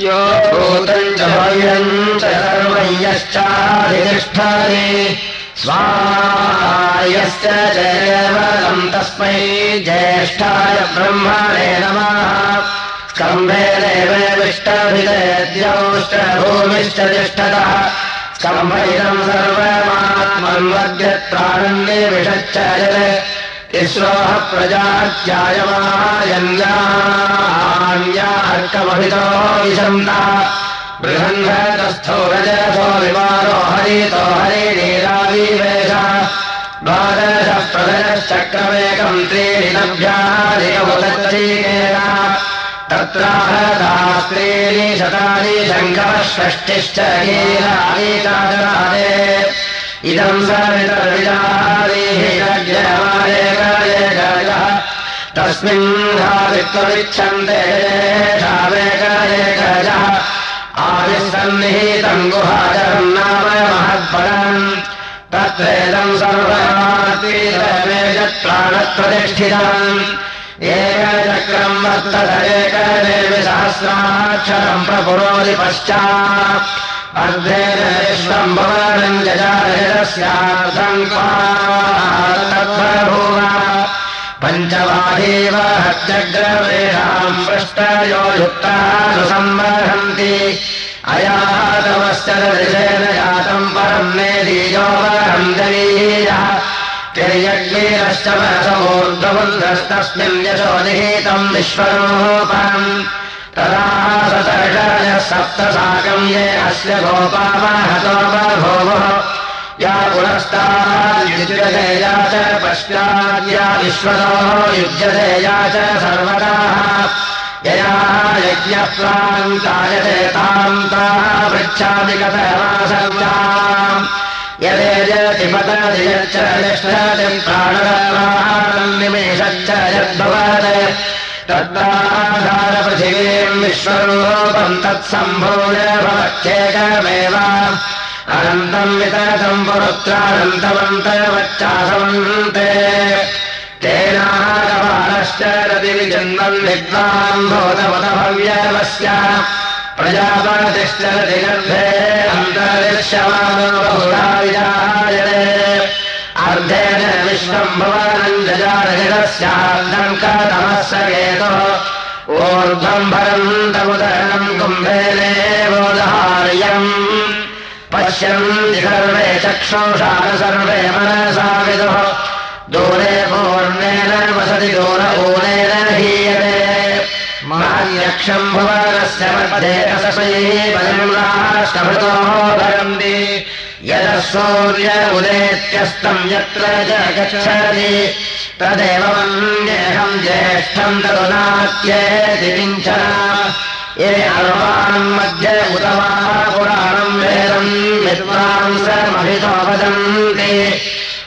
यो भूतम् भव्यम् च सर्वयश्चाधिष्ठानि। स्वायश्च जयवलम् तस्मै ज्येष्ठाय ब्रह्मणे नमः। स्कम्भे देवविष्टभिदयद्यौश्च भूमिश्च तिष्ठतः। स्कम्भैरम् सर्वमात्मन्वद्यत्राणन्ये विषच्च तिस्रोः प्रजात्यायमायन्यान्यार्कमभितो विशन्ता। बृहन्धस्थो रजसो विमानो हरितो द्वादशः प्रदयश्चक्रमेकम् त्रीणि नभ्याधिकमुदच्चीकेन तत्राहदास्त्रीणि शतानि शङ्करः षष्टिश्च कीलानीकाचरादे इदम् सवितर्विजारीः तस्मिन् धावित्वमिच्छन्ते शावेकरेकजः आदिसन्निहितम् गुहाचरम् नाम महत्परम् तत्रेदम् सर्वमातीतमेजत्राणप्रतिष्ठितम् एकचक्रम् वर्तत सहस्राक्षरम् प्रपुरोदि पश्चात् पञ्चवाहेव हत्यग्रवेषाम् पृष्टयो युक्तानुसम्बर्हन्ति। अयातमश्च दृशेन जातम् परम् मेदीयोपरम् दवीयः तिर्यग्नीरश्च मनसमूर्ध्वबुन्धस्तस्मिन् निहीतम् विश्वरूपम् तदा सप्तसाकम् ये अस्य गोपामहतो बभूवः या पुनस्ताद्युज्यतेया च पश्चाद्या विश्वतो युज्यतेया च सर्वदाः। यया यज्ञप्रान्तायते ताम् ताः पृच्छादिकतमासर्वाम् यदेजतिपतति यच्च यष्टतिम् प्राणराम् निमेषच्च यद्भवत् तद्दाधारपृथिवीम् विश्वरूपम् तत्सम्भूय भवत्येकमेव। अनन्तम् वितरतम् पुरुत्रानन्तवन्तवच्चासवन्ते तेनागवानश्च रतिविजन्मन् विद्वान् भूतवतभव्यवस्य प्रजापतिश्च अन्तरिष्यमानो बहुधा विजायते अर्धेन विश्वम् भवानम् जजारहितस्यार्धम् कतमस्य केतुः। ऊर्ध्वम् भरन्तमुदरणम् कुम्भेनेवोदहार्यम् पश्यन्ति सर्वे चक्षुषाः सर्वे मनसा विदुः। दूरे पूर्णेन वसति दूरपूर्णेन हीयते। मान्यक्षम् भुवनस्य मध्ये कसमयी राष्ट्रभृतो भरन्ति यतः सूर्य उदेत्यस्तम् यत्र च गच्छति तदेव मन्येऽहम् ज्येष्ठम् तदुनात्येति किञ्चन। ये अर्वान्मध्ये उत वा पुराणम् वेदम् विद्वांसमहितो वदन्ति।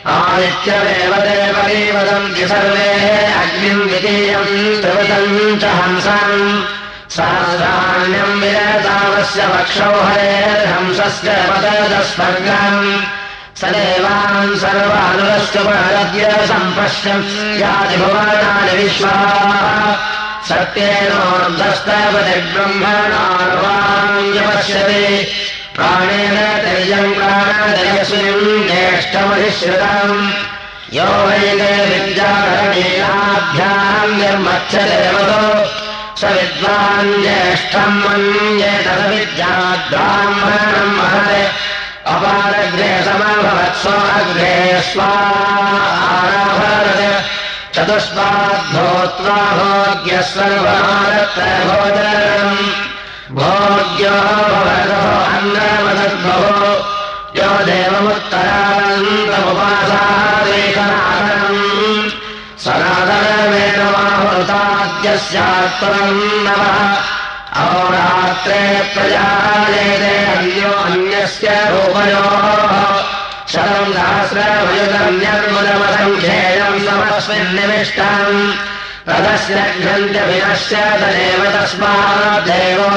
आदित्यमेव देवरी वदन्ति सर्वे अग्निम् द्वितीयम् त्रिवतम् च हंसम् सहस्राण्यम् विरतावस्य वक्षौ हरेर्हंसस्य पदस्वर्गम् स देवान् सर्वानुरस्तुपरद्य सम्पश्यन् यादिभुवनानि विश्वा। सत्येनोर्धस्तपतिब्रह्मणार्वाञ्जपश्यति प्राणेन तैजम् प्राणदयस्मिन् ज्येष्ठमधिश्रितम्। यो वैदे विद्याकरणीयाभ्याम् निर्मच्छदेवतो विद्वान् ज्येष्ठम् मन्ये तदविद्याद्ब्राह्मणम् महते। अपारग्रे समभवत्सो अग्रे स्वारभरत् चतुष्पाद्भूत्वा भोग्यस्वर्वारत्र भोजनम् भोग्यो भवतो अन्नवदद्भवो सनातनमेनमाहुताद्यस्यात्परम् नवः अहोरात्रे प्रजायते अन्यो अन्यस्य रूपयोः। शतम् सहस्रमयुतन्यर्मुदमसङ्ख्येयम् समस्मिन्निविष्टम्। रथस्य घ्यन्त्यभिनश्च तदेव तस्मादेवो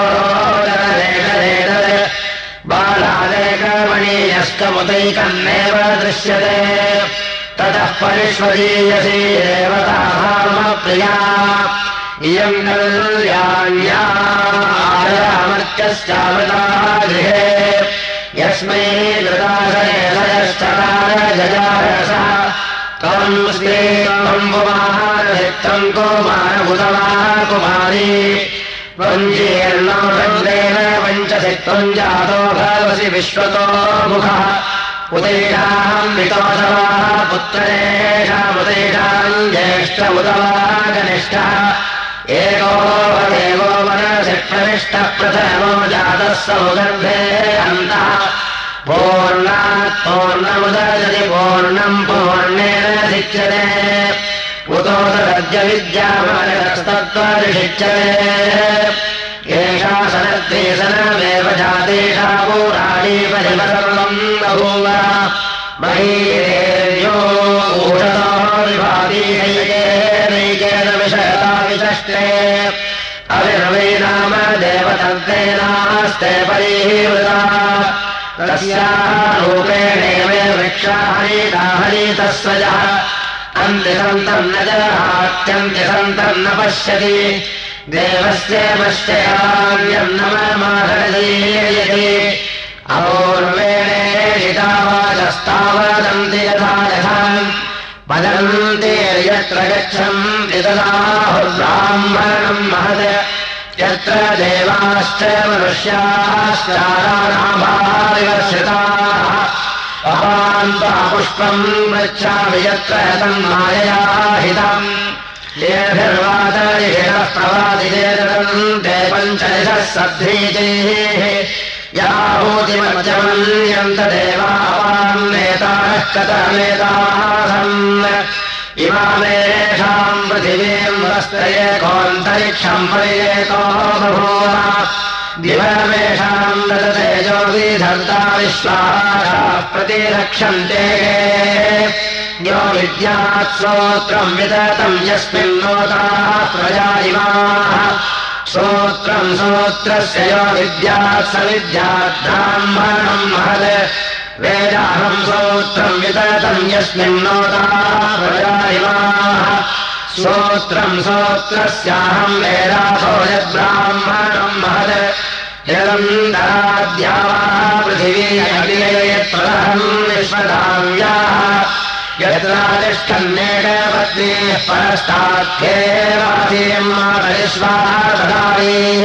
बालादेकमणीयस्तमुदैकन्नेव दृश्यते। ततः परिष्वदीयसी देवतामप्रिया इयम् कल्याण्यामर्त्यम् गृहे यस्मै जजारसः कवम् श्रीमानभित्तम् कुमारबुधवाः कुमारी। पञ्जीर्णोषग्रेण पञ्चसित्त्वम् जातो भवसि विश्वतो मुखः। उदैषाम् वितोषवाः पुत्रेषामुदैषाम् ज्येष्ठ उदवाः कनिष्ठः एको देवो मनसि प्रविष्टः प्रथमो जातः सौगर्भे अन्तः पूर्णात् पूर्णमुदजति पूर्णम् पूर्णेन शिच्यते उतो तद्यविद्यामानस्तत्त्वशिच्यते एषा सनद्वेसनमेव जातेषा पूराणी परिमसर्वम् बभूव देवतन्त्रेणास्ते परीवृता तस्याः रूपेणेव वृक्षाहरीताहरीतस्वजः अन्त्यसन्तम् न जहात्यन्त्यसन्तम् न पश्यति। देवस्य पश्ययान्यम् न माधरदीयते अपूर्वेणेतावाचस्तावदन्ति यथा यथा। वदन्ते यत्र गच्छन्ति तदाहुर्ब्राह्मणम् महत् यत्र देवाश्च मनुष्याश्चाराणाभाविवर्षिताः अपान्ता पुष्पम् गच्छामि यत्र तम् माययाहितम् येभिर्वादयेन प्रवादिजेतम् ते पञ्चदशः सद्धीतेः याहूतिमर्जमन्यन्त देवापान्नेताः कतमेताः सन् इमामेषाम् पृथिवीम् वस्तयेकोऽन्तरिक्षम् परियेतो बभूव। दिवमेषाम् ददतेजो विधर्ता विश्वासाः प्रतिरक्षन्ते। यो विद्यात् श्रोत्रम् विदतम् यस्मिन्नोताः प्रजा इमाः श्रोत्रम् श्रोत्रस्य यो विद्यात् स विद्यात् ब्राह्मणम् महत् वेदाहम् श्रोत्रम् यस्मिन्नोताः प्रजायिमाः श्रोत्रम् श्रोत्रस्याहम् वेदासो यद्ब्राह्मणम् यदन्तराद्यावाः पृथिवी अग्नियत्प्रहम् विश्वधाम्याः यत्रातिष्ठन्नेकपत्नीः परस्ताख्येवासीम् मातरिश्वाः ददामीः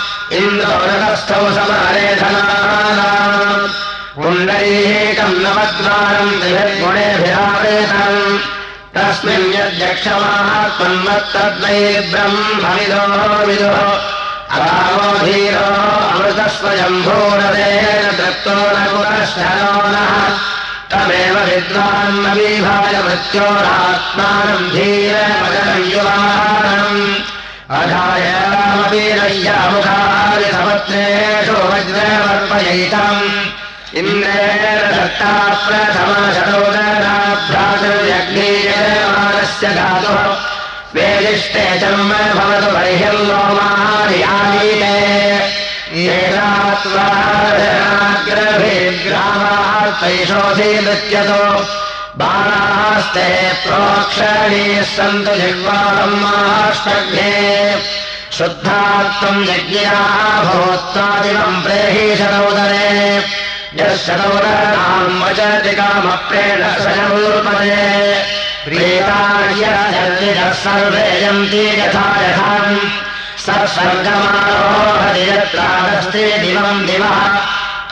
इन्द्रौरकस्थौ समारेधनानाम् पुण्डरीकम् नवद्वारम् त्रिभिर्गुणेभिरावेतम् तस्मिन् यद्यक्षमात्मन्मत्तद्वै ब्रह्मविदो विदो अरामो धीरो अमृतस्वयम्भूरदेन दत्तो न पुनश्चरो नः तमेव विद्वान्नवीभाय मृत्योरात्मानम् धीरमजम् युवानम् अधायामवीरय्यामुखादिसपत्रेषु वज्रमर्पयैतम् इन्द्रेण दत्ता धातुः। वेदिष्टे चर्म भवतु बर्हिर्लोमार्यामीने येनात्वाग्रभिग्रामार्तैषोऽसि बाला सन्तु जिह्वाब्रह्माष्टघ्ने शुद्धात्मम् यज्ञाः भूत्वादिवम् प्रेहीशतोदरे यः शतोदराम् वचति कामप्रेण स्वयमुल्पदे प्रीतार्यः सर्वे यन्ति यथा स्वर्गमारोहति यत्रागस्ते दिवम् दिवः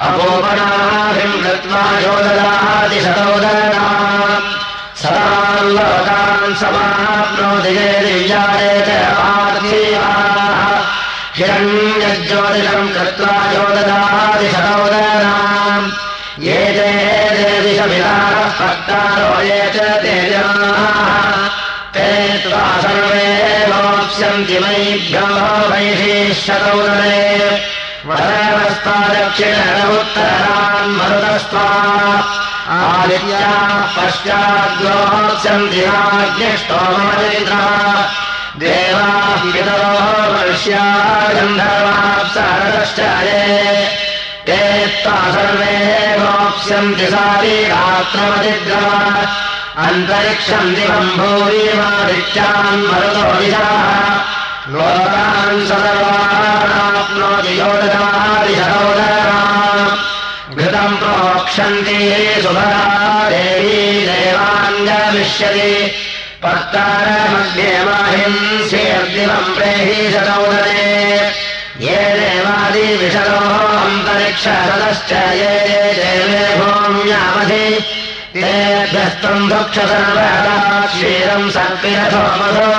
अपोपणाभिम् कृत्वा योददादिशतोदरा सदाम् लोकान् समाप्नोति दिव्याये च पार्थीवाः हिरण्यज्योतिषम् कृत्वा योददादिशतोदराम् ये ते देविषविदाः भक्तारो ये च तेजाः। ते त्वा सर्वे लोप्स्यन्ति मयिभ्यो वैशीः शतोदरे वरवस्त दक्षिणोत्तरान् मरुतस्त्वा आदित्या पश्चाद्योत्सन्धिराज्ञष्टोमरेन्द्रः देवाः पितरोः ते त्वा सर्वे अन्तरिक्षम् दिवम् मरुतो विशाः शतौदरे ये देवादिविशरोः अन्तरिक्षसदश्च ये देवे भूम्यामधि तेभ्यस्तम् भक्ष सर्वदा क्षीरम् सर्पिरथो मधो।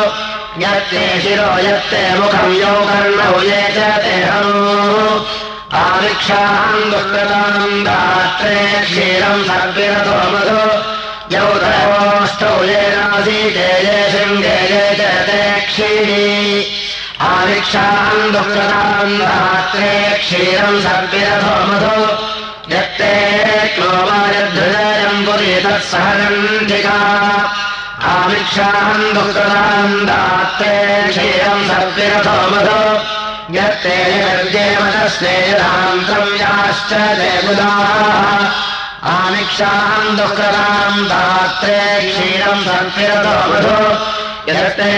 यत्ते शिरो यत्ते मुखम् यो कर्णौ ये च तेहम् आविक्षाम् दुष्कृताम् दात्रे क्षीरम् सर्पिरथो मधो यौ दयोष्टौ येनासीते ये शृङ्गे ये च ते क्षीणी आविक्षाम् दुष्कृताम् दात्रे क्षीरम् सर्पिरथो मधो। यत्ते क्लोमायधृजयम् पुरी तत्सहरन्धिका आमिक्षाम् दुःखदाम् दात्ते क्षीरम् सर्पिरथो मधो। यत्ते निर्जेमतस्नेरान्तम् याश्च जयमुदाः आमिक्षाम् दुःखदाम् दात्रे क्षीरम् सर्पिरथो मधो यत्ते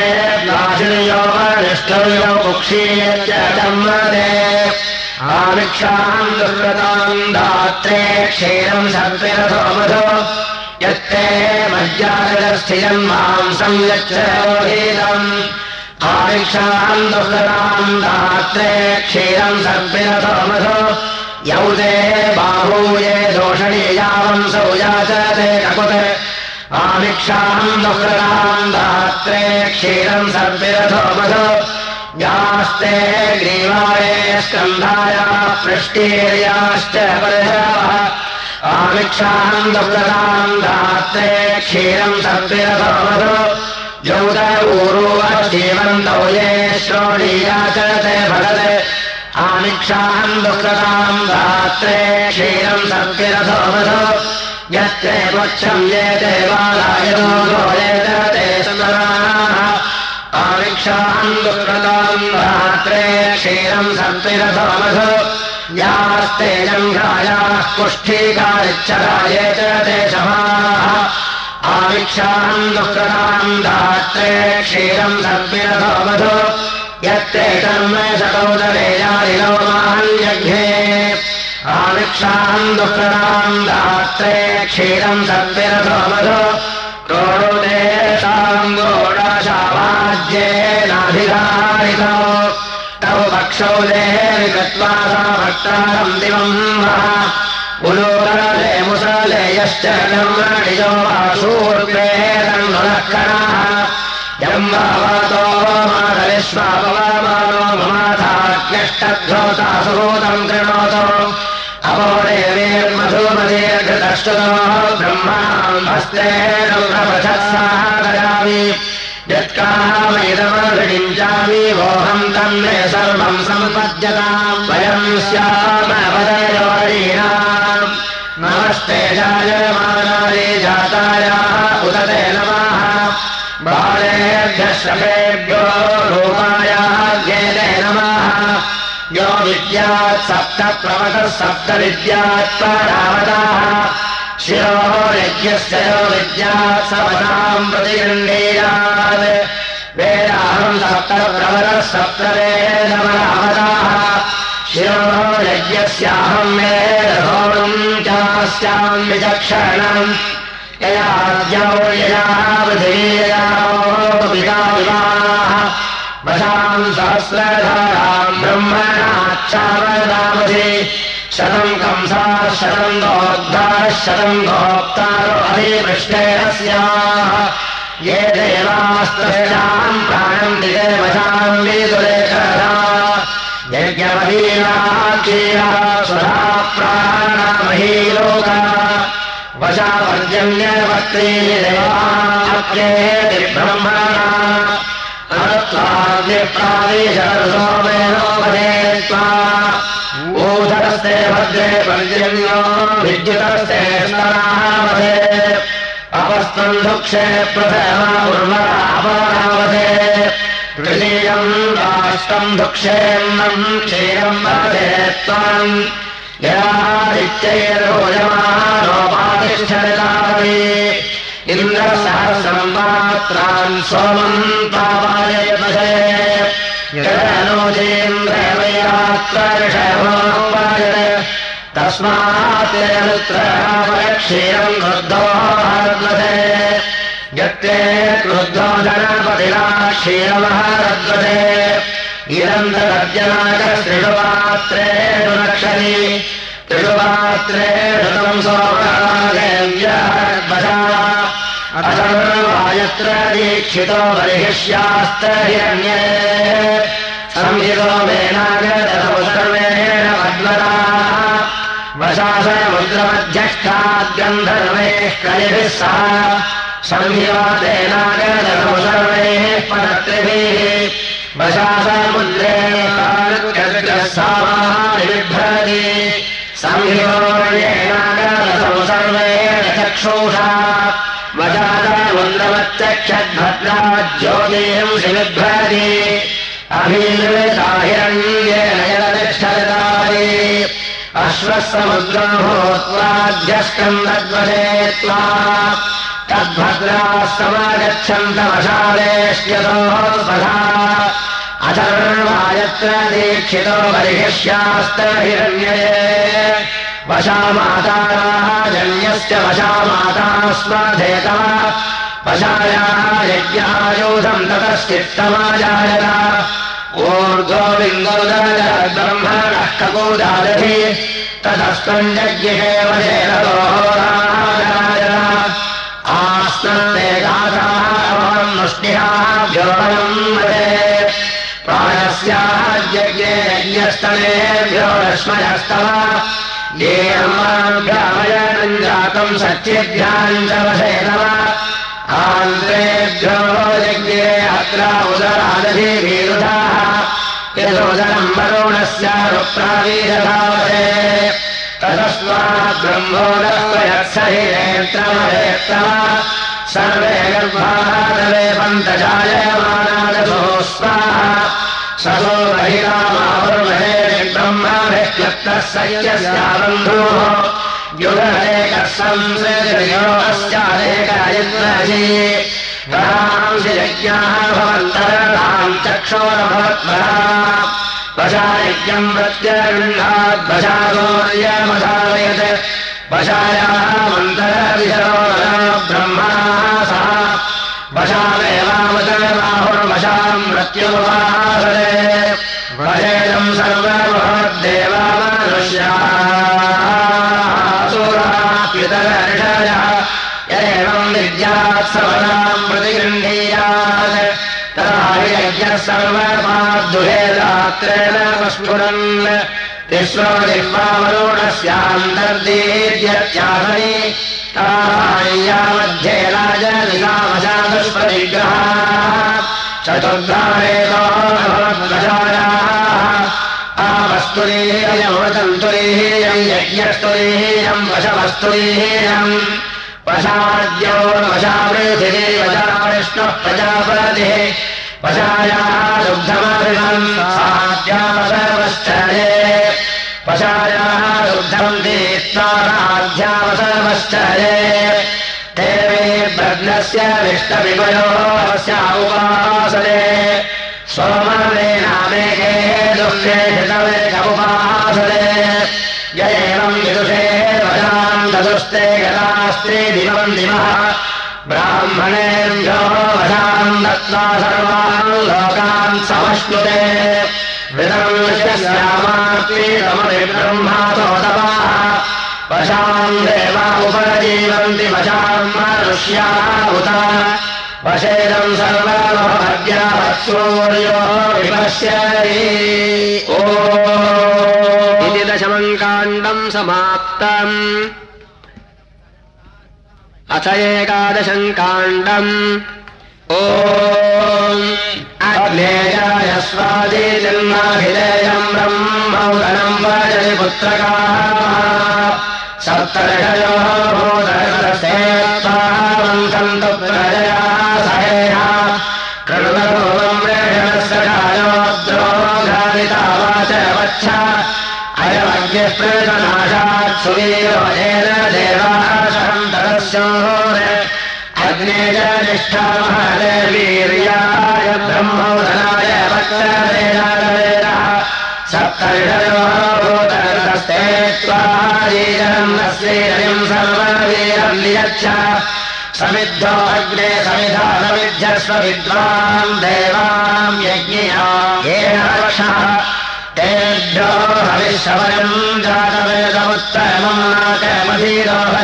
प्राचुर्यो वरिष्ठर्यो कुक्षीयश्च जन्मदे आमिक्षाम् दुर्गताम् दात्रे क्षीरम् सर्पिरथो मधो यत्ते मज्जाजलस्थिरम् मांसम् यच्छोहीतम् आमिक्षाम् दुर्गताम् दात्रे क्षीरम् सर्पिरथो मधो यौ ते बाहूये दोषणीयावम् सौया च ते ककुत आमिक्षाम् दुर्गताम् दात्रे क्षीरम् मधो। यास्ते ग्रीवाये स्कन्धाय पृष्टीर्याश्च आमिक्षाम् दुर्गताम् दात्रे क्षीरम् सर्पिरथमधो यौद ऊरुवजीवन्तौ ये ते भगत् आमिक्षाम् दुर्गताम् दात्रे क्षीरम् सर्पिरथमधो यत्ते पुच्छम् ये देवालायनो ये च ते सुतराः आमिक्षाम् दुर्गताम् रात्रे क्षीरम् सर्पिरथमधो यास्ते जङ्घायाः ते शमाः आमिक्षाम् दुर्गताम् दात्रे क्षीरम् सर्पिरथमधो यत्ते कर्म शतोदरे यारिणो माहन्यघ्ने आमिक्षाम् दुर्गताम् दात्रे क्षीरम् सर्पिरथमधो क्रोडेषाम् गोडाशावाज्येनाधिकारितो तौ पक्षौ देहि गत्वा सा भक्तारम् दिवम् उलोकरले मुसले यश्च कर्मणिजो वा शूर्वेदन्नुलक्षणाः यम् वातो मातरिष्वापवामानो प्रपथत्सादयामि यत्कामैदमभिषिञ्चामि वोहम् तन्मे सर्वम् सम्पद्यताम्। वयम् स्यामवदयोरीणाम्। नमस्ते जायमानाय जातायाः उदते नमः। बालेभ्यः शपेभ्यो रूपायाः सप्त प्रवतः सप्त विद्यात् परावताः शिरो यज्ञस्य यो विद्यात् सपदाम् प्रतिगण्डीयात्। वेदाहम् सप्त प्रवतः सप्त वेदपरावताः शिरो यज्ञस्याहम् चास्याम् विचक्षणम्। वशाम् सहस्रधाराम् क्षारदावधि शतम् कंसा शतम् दोग्धाः शतम् दोक्तारो हरिपृष्ठेन स्याः ये देवास्तस्याम् प्राणम् दिवेवशाम् विदुरेकरा यज्ञमहीनाः सुधा तृतीयम् राष्ट्रम् दुक्षेन्नम् क्षीरम् वधे त्वम्। यदादित्यैर्भोजमानोपातिष्ठतावि इन्द्रसहस्रम् मात्रान् सोमम् यदनोजेन्द्रवैरात्रषभोपाय तस्मात् क्षीरम् रद्वते यत्ते क्रुद्धो गणपतिना क्षीरमः रद्वते इदन्तर्जनाकशृणुपात्रे रक्षति त्रिषुपात्रे ऋतम् सोमयत्र दीक्षितो मेनागतौ साक्षाद्गन्धर्वेः कलिभिः सह संयोतेनागरसौ सर्वैः परत्रिभिः वशासमुद्रे सामानिभ्रति संयोतेनागरसौ सर्वैः चक्षुषा वशासमुद्रवच्चक्षद्भद्रा ज्योतिंषि बिभ्रति अभि तद्वशे त्वा तद्भद्राः समागच्छन्तवशालेष्यतोः अथर्वायत्र दीक्षितो बर्हिष्यास्त हिरण्यये वशामाताराः जन्यस्य वशामाता स्मधेतः वशायाः यज्ञायोधम् ततश्चित्तमाजायत ऊर्ध्वोबिन्दोदरब्रह्मणः कपूदादधि ततस्तम् यज्ञे आस्मन्ते गाथाः मुष्टिहाभ्योपनम् प्राणस्याः यज्ञे यज्ञस्तनेभ्यो च वशेतव आन्त्रेभ्यो यज्ञे अत्र उदरादधिवीरुधाः ब्रह्मोदस्त्वयत्स हि नेत्रमहेत्तव सर्वे गर्भादवे पन्तजायमानादसो स्वाहा ससो बहिरामावर्महे ब्रह्मभिक्लप्तः सयस्याबन्धोः युगरेकः संसृजयोस्यादेकयज्ञसि गणांसि यज्ञाः भवन्तरताम् चक्षोरभवत्मरा वशायज्ञम् प्रत्यगृह्णाद्वशासौर्यमधारयत् वशायाः पात्रेणमस्फुरन् तिस्रो जिह्वावरुणस्यान्तर्दीर्यत्याहनि तायामध्ये राजनिगामजातस्पतिग्रहाः चतुर्धारेणोजायाः आवस्तुरीयमृतन्तुरीयम् यज्ञस्तुरीयम् वशवस्तुरीयम् वशाद्यो वशा वशा प्रजापतिः। वशायाः सा विष्टविमयोस्य उपासने सोमवे नामेके दुःखे हितवेकमुपासने य एवम् विदुषे ददुस्ते गतास्ते दिवः। ब्राह्मणेभ्यो वशाम् दत्त्वा सर्वान् लोकान् समश्नुते ब्रह्मातोदवाः वशाम् देवा उपजीवन्ति वशाम् उत वशेदम् सर्वभद्यासूर्यो विपश्यति ओ इति दशमम् काण्डम् समाप्तम्। अथ एकादशम् काण्डम्। ओ अग्नेयाय स्वादिजन्माभिलेयम् ब्रह्मौदनम् वजति पुत्रकाः त्वारीरम् अस्यैरम् सर्ववीरम् नियच्छ। समिद्धो अग्ने समिधा समिध्यस्व विद्वान् देवाम् यज्ञया येन हविशवनम् जातवेदमुत्तमम् नाकमधीरोहरेणम्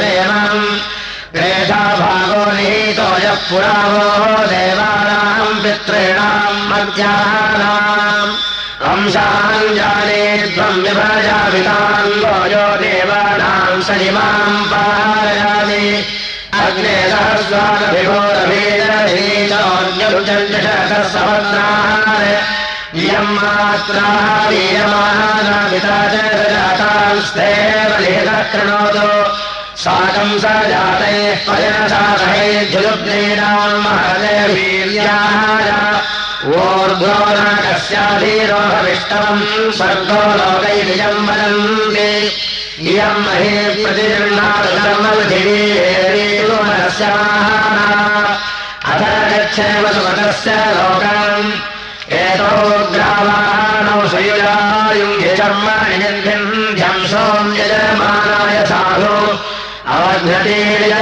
पुरावो देवानाम् पितॄणाम् मध्यानाम्। अंशान् जाने त्वम् विभजापितान् भोजो देवानाम् सनिमाम् पारयामि। अग्ने सहस्वानभिभोरभीरभीचोऽन्यभुचण्डशतसहस्राः इयम् मात्राः वीयमानापिता च जातांस्ते बलिः कृणोतु साकम् स जातैः पयनसाधैर्जुलुग्नेनाम् महते वीर्याय ऊर्ध्वो न कस्याधीरोहविष्टवम् स्वर्गो लोकैरियम् वदन्ति। इयम् महे प्रतिगृह्णातुधर्मविधिवीर्यस्य अथ गच्छेव सुमतस्य लोकम् एतो ग्रामाणौ सुयुजायुङ्गिचर्माणि निर्भिन्ध्यंसोम् यजमानाय साधु। अवघ्नतीर्य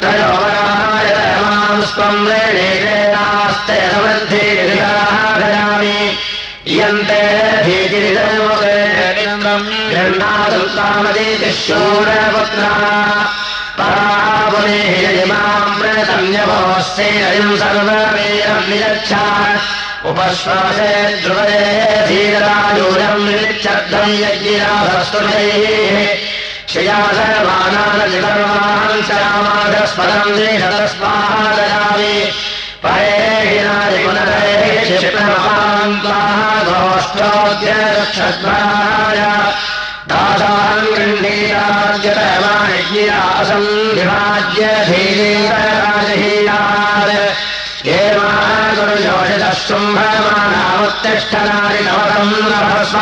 त्रयोवराय मां स्वम् रेणेनास्ते समृद्धिर्याः भजामि। इयन्ते गृह्णादुत्तामदीति शूरपुत्रा परापुने यजिमाम् प्रतन्यभोस्येयम् सर्ववीरम् नियच्छ उपश्वासे ध्रुवये धीरतायूरम् यज्ञिराभस्तुनैः श्रिया सर्वानानजितर्वान् श्यामाधस्पदम् देशतस्मादयामि परे पुनरे गृह्णीराज्यतमाज्ञिरासम् विभाज्य धीरीराजहीयात् एवागुरुजोषितः शुम्भमानामुत्तिष्ठनानि नवकम् नभस्व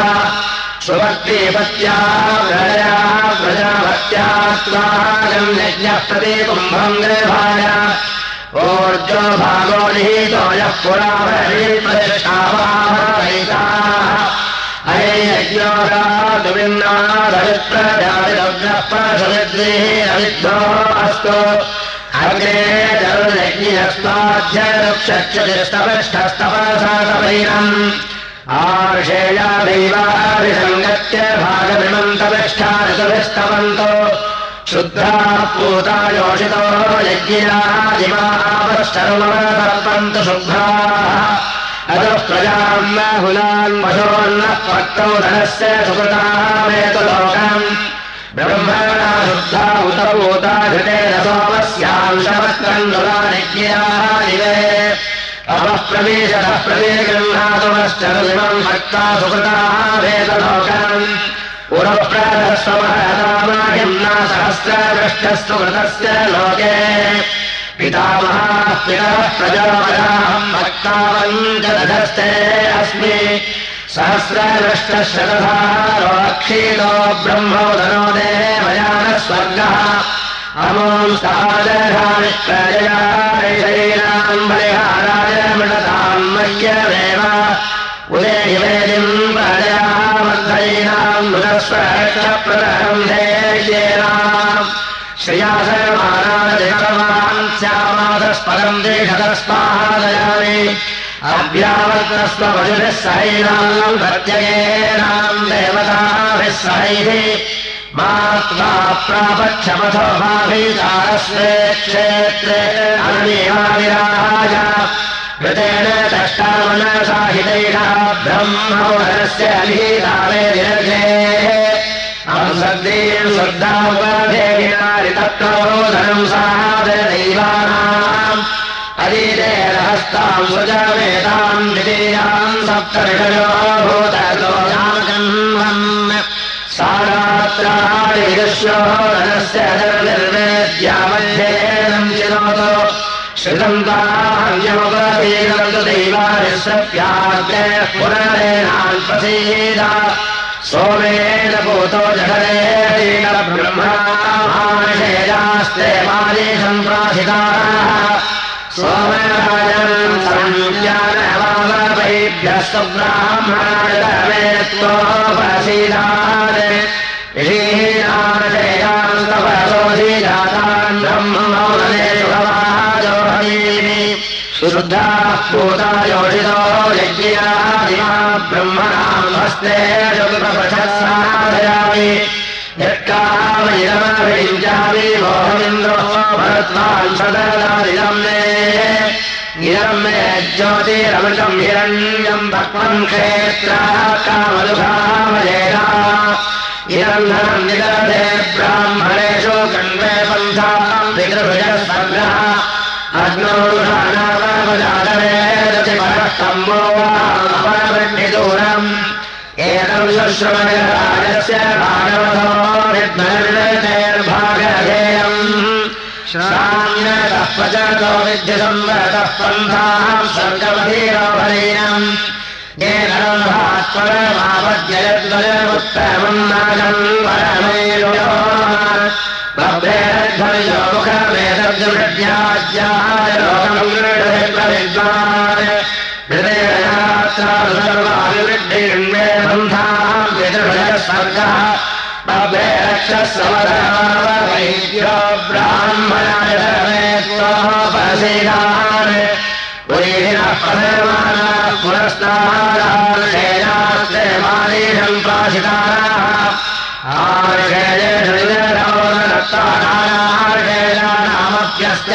सुभक्तिपत्या प्रजया प्रजाभक्त्या त्वागम् यज्ञः प्रति कुम्भम् गर्भाय ऊर्जो भागो निहितो यः पुरावैताः अये यज्ञोरादविन्नादविप्रजातिरग्नः परसविद्भिः अविद्धो अस्तु अग्रे जलयज्ञस्ताध्यक्षतिस्तपष्ठस्तपसातपैनम् आर्षेयादैवाभिसङ्गत्य भागमिमन्तविष्ठा ऋतुभिस्तवन्तो शुद्धा पूता योषितो यज्ञियाजिमापश्चर्मतर्पन्तु शुभ्राः। अतः प्रजाम् न हुलान् पशोन्नः पक्तौ धनस्य सुकृतामेतु लोकम् ब्रह्मणा शुद्धा उत पूता घृतेन सोमस्याम् शवत्कण्डुलानिज्ञानिवे प्रवेशतः प्रवेगृह्णातुमश्चरुमिमम् भक्ता सुकृताः वेदलोकम् पुरप्रदस्वमहतामाहिम्ना सहस्रदृष्टस्तु कृतस्य लोके पितामहाः पितरः प्रजापदाहम् भक्तावञ्चदधस्ते अस्मि सहस्रदृष्टशतधारोक्षीलो ब्रह्मोदनो देवयानः स्वर्गः अमोम् सहादधानि प्रजयाम् बलिहाराय मृणताम् मह्यमेव उदयनिवेदिम् प्रजयामर्धयीनाम् मृगस्वरक्षप्रदहम् देयेनाम् श्रिया सर्वमानादिकर्मान् स्यामादस्पदम् देशतस्मादयामि अभ्यावर्तस्व पशुभिः सहैनाम् प्रत्ययेनाम् देवताभिः सहैः मा त्वा प्रापक्षमथो भाभीतारस्वे क्षेत्रे अग्निमाविराज कृतेन दष्टामनसाहितैषः ब्रह्मोदरस्य अलीतावे निरग्नेः अंसद्दीम् श्रद्धामुपधेयिनारि तत्रोदनम् सादरदैवानाम् अदीतेरहस्ताम् सुजवेताम् द्वितीयाम् सप्तऋषयो सारात्राः विश्वोदनस्य निर्वेद्यामध्येनम् चिनोतु। श्रितम् ताहन्यमुपीनन्तु दैवानिसप्याग्ने पुनरेणाल्पसीद सोमेन भूतो जगदेन ब्रह्मणामाशेजास्ते मादे सम्प्राथिताः सोमराजम् संज्ञानवादभ्यः सुब्राह्मणाय शुद्धाः यज्ञादिमा ब्रह्मणाम् हस्ते जुगप्रपथसाधयामि यत्कामयिरमभिञ्जामि मोहमिन्द्रो सददादिदम् मे इदम् मे ज्योतिरमृतम् हिरण्यम् भक्मम् क्षेत्राः कामदुभावयेना। इदम् धनम् निदधे ब्राह्मणेषु विद्युसंवरतः पन्थाम् स्वर्गमधीरोभरीनम् येन परमापद्ययद्वयमुत्तमम् नागम् परमेयो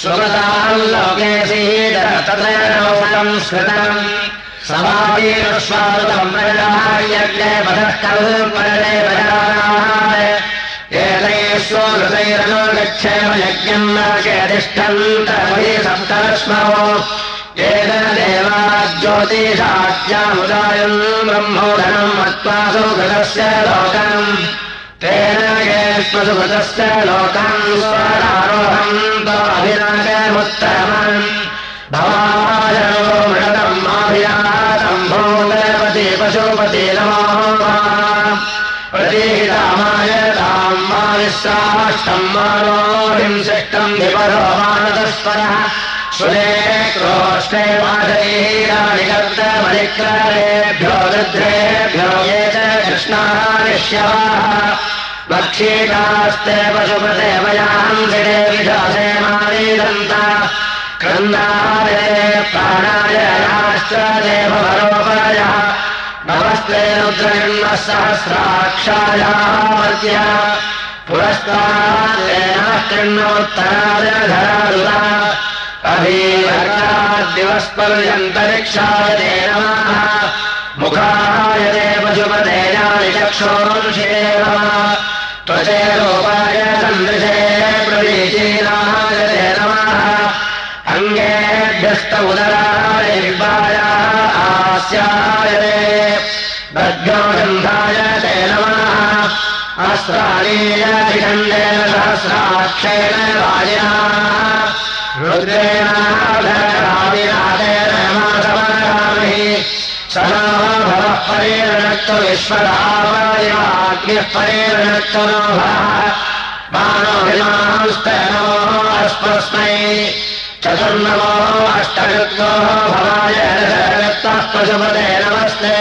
सुगताम् लोके सीद तदेन स्कृतम् समापीनुष्वादम् प्रजायज्ञे पदः कल्पने प्रजानाः एतैः हृदयरनो गच्छेम यज्ञम् न सप्तरश्मो येन देवा ज्योतिषाज्यामुदायम् ब्रह्मोधनम् मत्वा सुकृतस्य लोकम् तेन नमो प्रतीहितामाय ताम् माविश्राष्टम् मानोभिम् शिष्टम् विपरो मानतस्परः सुरे क्रोष्टे माधरीराणि कर्तमधिक्रारेभ्यो रुद्रेभ्यो ये च कृष्णानिष्यवाः भक्षीकास्ते पशुपते वयांसि विषासे मारीदन्त। क्रन्दाय प्राणाय याश्च देवरोपरयः नमस्ते रुद्रयन्नः सहस्राक्षायामर्त्य पुरस्तादेन कृण्णोत्तरादधरारुला अभीवर्गाद्दिवस्पर्यन्तरिक्षाय ते नमः। मुखाय ते पशुपतेयानि त्वचेरोपाय सन्दृशे ते नमः अङ्गेभ्यस्त उदराय विद्वायाः आस्याय ते भद्रोगन्धाय ते नमः अस्त्राणीयखण्डेन सहस्राक्षेण वाजिना रुद्रेणाधरादिनाथेन माधवगामि सदा भवः परेणक्तो विश्वदावादिवाग्निः परेणक्तो नो भवः मानोभिमांस्तनो अस्मस्मै चतुर्नवो अष्टकृत्वो भवाय रक्तः पशुपते नमस्ते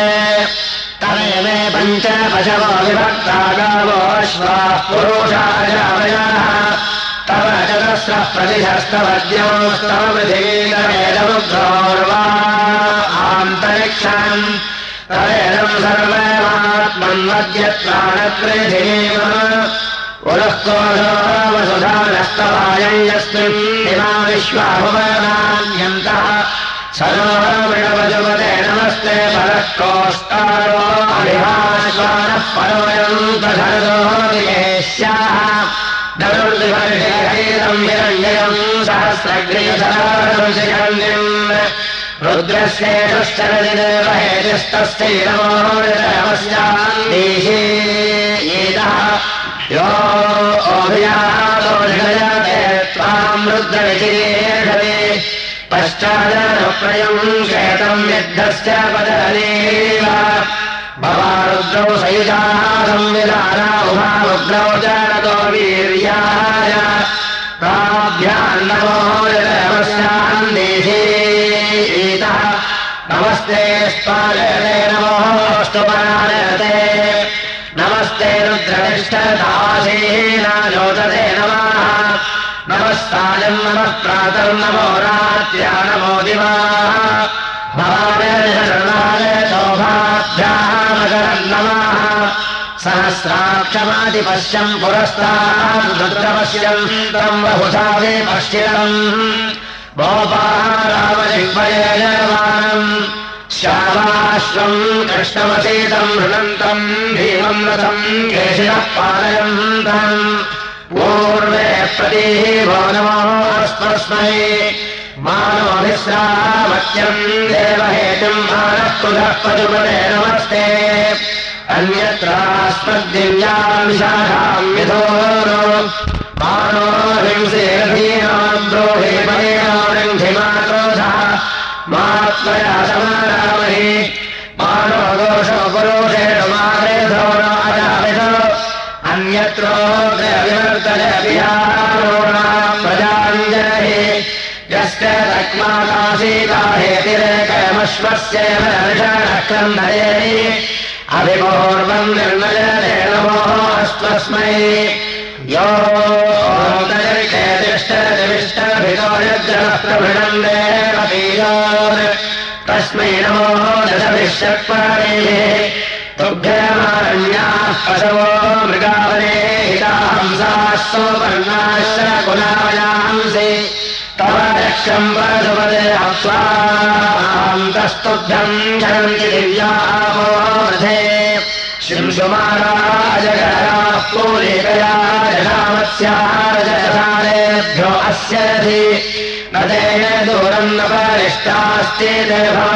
तवे मे पञ्च पशवो विभक्ता गावो अश्वाः पुरुषायावयाः तव चतस्रः प्रतिशस्तवद्योस्तव पृथिवीकमेदमुद्रोर्वा आन्तरिक्षम् वसुधानस्तवायम् यस्मिन् इमा विश्वाभुवनान्यन्तः। सरोहमृणवजुमते नमस्ते परः धनुर्दिवर्षेहैरम् हिरण्ययम् सहस्रग्रियसराशिकन्यम् रुद्रस्येतश्चरदिदेव हेतिस्तस्थैरमोस्याम् देशे एतः यो अभियाते त्वाम् रुद्रविचिरेषवे पश्चादनुप्रयम् शेतम् युद्धस्य पदलेव भवारुद्रौ सयुजाः संविधाना उभारुद्रौ जनतो वीर्याय। ताभ्यान्नमोस्याम् देशे एतः नमस्ते लोचते नमः नमस्तायम् नमः। प्रातम् नमो रात्र्या नमो दिवाः। भवाय शोभाभ्यामकरम् नमः। सहस्राक्षमादिपश्यम् पुरस्तात् रुद्रपश्यम् तम् बहुधा विपश्यम् गोपारामजिह्वयजवानम् श्यामाश्वम् कृष्णवसेतम् हृणन्तम् भीमम् रथम् केशिनः पालयन्तम्। प्रतीः भो नमोऽस्मस्मै मानवमिश्रामत्यम् देवहेतुम् मानः कुलः पशुपते नमस्ते। अन्यत्रास्मद्दिव्याम् शाखाम् विधोरो। मानो हिंसेरधीनाम् द्रोहे परेणाङ्घिमाक्रोधः मात्मया समारामहि मानो दोषो पुरोषेण मारेधो राजाविध अन्यत्रोग्रविवर्तनविहारोणाम् प्रजाञ्जनहि। रक्माकाशीताहेतिरेकमश्वस्यैव ऋषणक्रन्दये अभिपूर्वम् निर्णयने नमो अस्मस्मै यो तस्मै नमो दशभिषक्पाणेः तुभ्यमारण्याः पशवो मृगावने हितांसाः सोपर्णाश्च कुलायांसि तव दक्षम् पशुपदे अप्स्वान्तस्तुभ्यम् झरन्ति दिव्यापो वृधे शिंशुमाराजगराः पूलिकया जनामस्यारजसारेभ्यो अस्य रथि न तेन दूरम् न परिष्टास्ति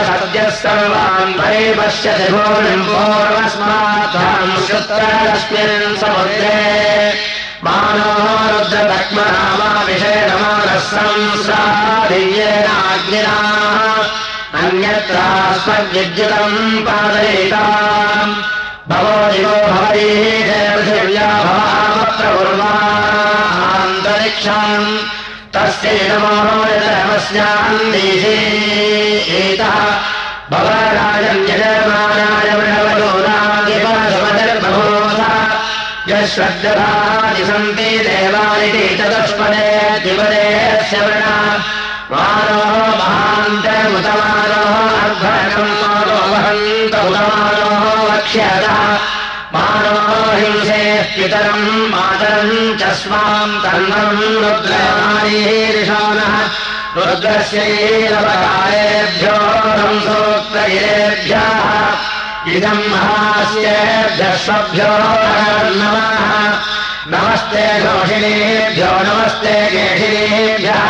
सद्यः सर्वान् परिपश्यति भूमिम् पूर्वस्मात्ताम् श्रुत्रस्मिन् समुद्रे। मानो संस्रादियेनाग्निना अन्यत्रास्मद्विद्युतम् पादयिताम्। भवो दिवो भवैः पृथिव्या भवामप्रकुर्वान्तरिक्षाम् देशे एतः भवराजम् यजमानाय वृणवयोनादिपशुमतिर्बभूथ यश्रद्दधानि सन्ति देवानिति चतुष्पदे श्रवणा मानो महान्तमुतमानोः अर्भणम् मानो वहन्त उतमानोः वक्ष्यतः। मानो पितरम् मातरम् च स्वाम् तन्नम् रुद्रमारीरिषानः रुद्रस्यैरवकारेभ्यो हंसोक्तगिरेभ्यः इदम् महास्येभ्यश्वभ्यो नमः नमस्ते घोषिणेभ्यो नमस्ते केशिनेभ्यः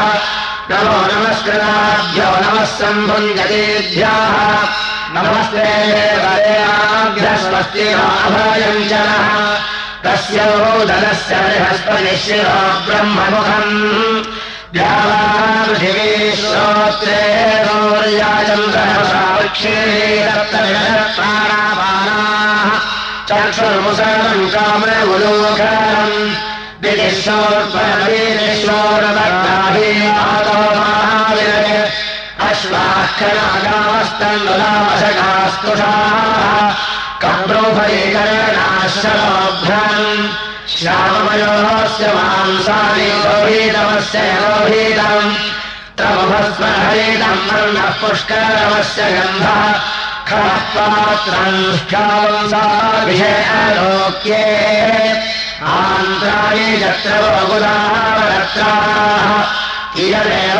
नमो नमस्कृताभ्यो नमः सम्भुञ्जतेभ्यः। नमस्ते देवदेवाभ्यस्वस्तिराभयम् च तस्य दलस्य बृहस्पतिशिरो ब्रह्ममुखम्। गौर्याचन्द्रवृक्षेणापानाः चक्षुर्मुसलम् कामवलोकरम् दिदिशोर्परवीरेश्वरभक्ताभिमातोमाविरग अश्वाखनागावस्तन्दुलामशकास्तुषाः कब्रोभरीकरणाश्रभ्रम् श्यामयोस्य मांसानि लोभीतमस्य लोभीतम् त्रमुभस्महरीतम् वर्णः पुष्करमस्य गन्धः खः ख्यावंसाभिषयलोक्ये आन्त्राणि चत्रवगुदावरत्राः इयमेव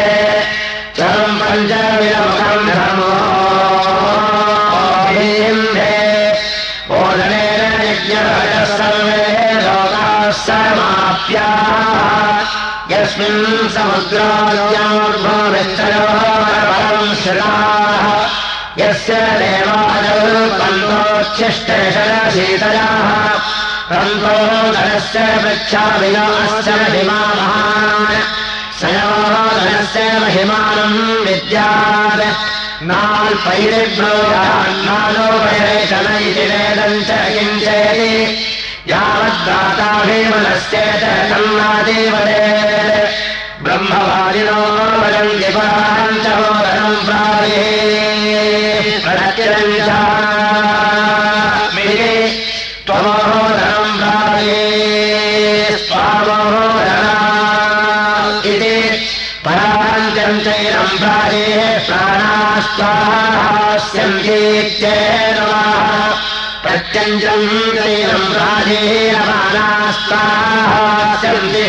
समाप्याः यस्मिन् समुद्राद्योर्भोमिश्चयोरपरम् श्रुताः। यस्य देवादौपन्तोच्छिष्टेशशीतयाः रन्तो धनस्य वृक्षाभिनोश्च महिमामहान् सयोधनस्य महिमानम् विद्यात्। नाल्पैरिब्रोयान्नालोपयेशनैति वेदम् च किञ्चयति वदन्ति पराम् च मोदनम् प्राये। प्रत्यञ्चामिति त्वमोदनम् प्राये। स्वामोदना इति पराञ्चम् चैनम् प्राये प्राणास्वाहास्यन्तीत्येनवाः अत्यञ्जम् राजेरमानास्ताः राजेनास्ताः सन्ते